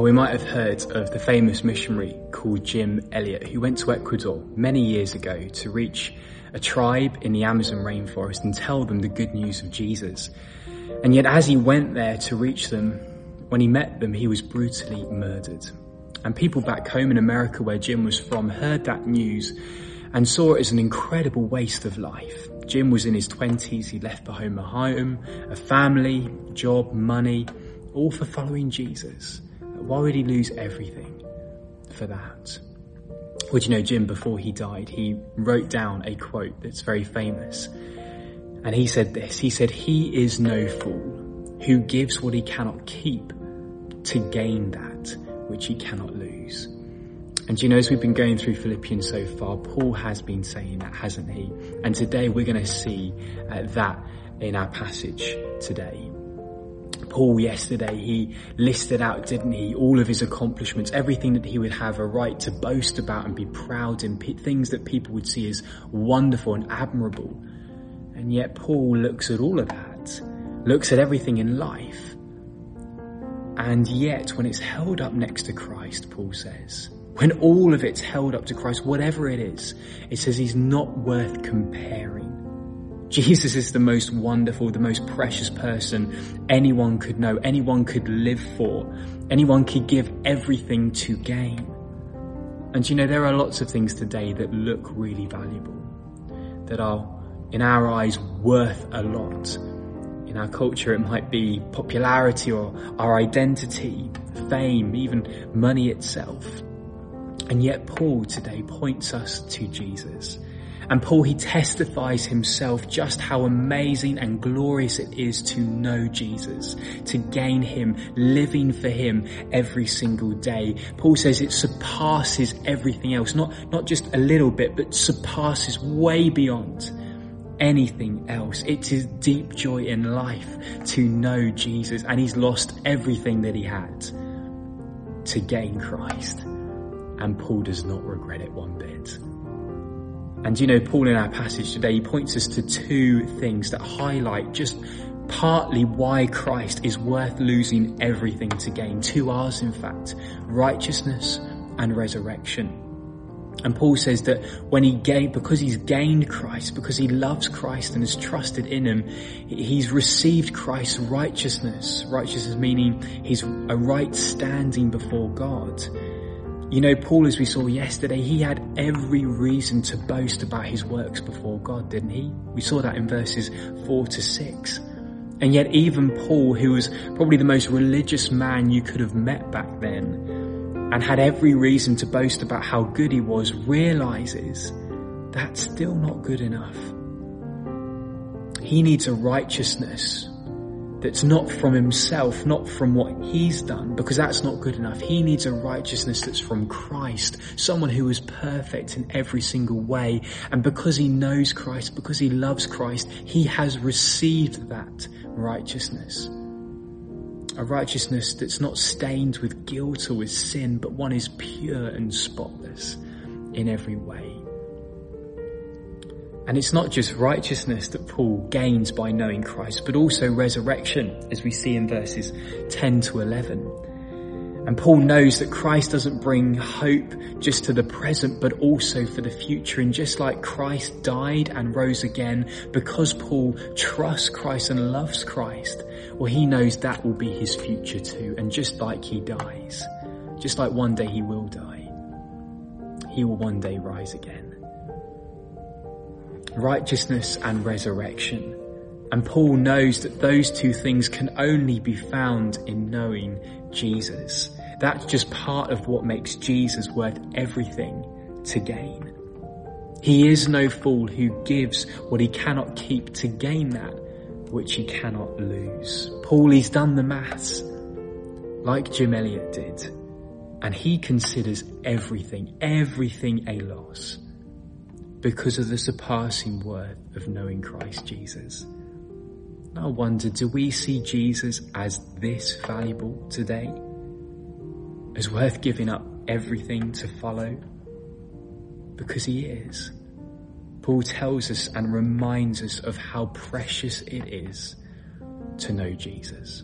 Well, we might have heard of the famous missionary called Jim Elliot who went to Ecuador many years ago to reach a tribe in the Amazon rainforest and tell them the good news of Jesus. And yet as he went there to reach them, when he met them, he was brutally murdered. And people back home in America where Jim was from heard that news and saw it as an incredible waste of life. Jim was in his twenties. He left behind a home, a family, job, money, all for following Jesus. Why would he lose everything for that? Would you know, Jim, before he died, he wrote down a quote that's very famous. And he said this, he said, he is no fool who gives what he cannot keep to gain that which he cannot lose. And you know, as we've been going through Philippians so far, Paul has been saying that, hasn't he? And today we're going to see uh, that in our passage today. Paul yesterday, he listed out, didn't he, all of his accomplishments, everything that he would have a right to boast about and be proud in, things that people would see as wonderful and admirable. And yet Paul looks at all of that, looks at everything in life. And yet when it's held up next to Christ, Paul says, when all of it's held up to Christ, whatever it is, it says he's not worth comparing Jesus is the most wonderful, the most precious person anyone could know, anyone could live for, anyone could give everything to gain. And you know, there are lots of things today that look really valuable, that are, in our eyes, worth a lot. In our culture, it might be popularity or our identity, fame, even money itself. And yet Paul today points us to Jesus and Paul, he testifies himself just how amazing and glorious it is to know Jesus, to gain him, living for him every single day. Paul says it surpasses everything else, not, not just a little bit, but surpasses way beyond anything else. It's his deep joy in life to know Jesus and he's lost everything that he had to gain Christ. And Paul does not regret it one bit. And you know, Paul in our passage today, he points us to two things that highlight just partly why Christ is worth losing everything to gain. Two R's, in fact, righteousness and resurrection. And Paul says that when he gained, because he's gained Christ, because he loves Christ and has trusted in him, he's received Christ's righteousness. Righteousness meaning he's a right standing before God. You know, Paul, as we saw yesterday, he had every reason to boast about his works before God, didn't he? We saw that in verses four to six. And yet even Paul, who was probably the most religious man you could have met back then, and had every reason to boast about how good he was, realizes that's still not good enough. He needs a righteousness that's not from himself, not from what he's done, because that's not good enough. He needs a righteousness that's from Christ, someone who is perfect in every single way. And because he knows Christ, because he loves Christ, he has received that righteousness. A righteousness that's not stained with guilt or with sin, but one is pure and spotless in every way. And it's not just righteousness that Paul gains by knowing Christ, but also resurrection, as we see in verses 10 to 11. And Paul knows that Christ doesn't bring hope just to the present, but also for the future. And just like Christ died and rose again, because Paul trusts Christ and loves Christ, well, he knows that will be his future too. And just like he dies, just like one day he will die, he will one day rise again righteousness and resurrection. And Paul knows that those two things can only be found in knowing Jesus. That's just part of what makes Jesus worth everything to gain. He is no fool who gives what he cannot keep to gain that which he cannot lose. Paul, he's done the maths like Jim Elliot did. And he considers everything, everything a loss because of the surpassing worth of knowing Christ Jesus. I wonder, do we see Jesus as this valuable today? As worth giving up everything to follow? Because he is. Paul tells us and reminds us of how precious it is to know Jesus.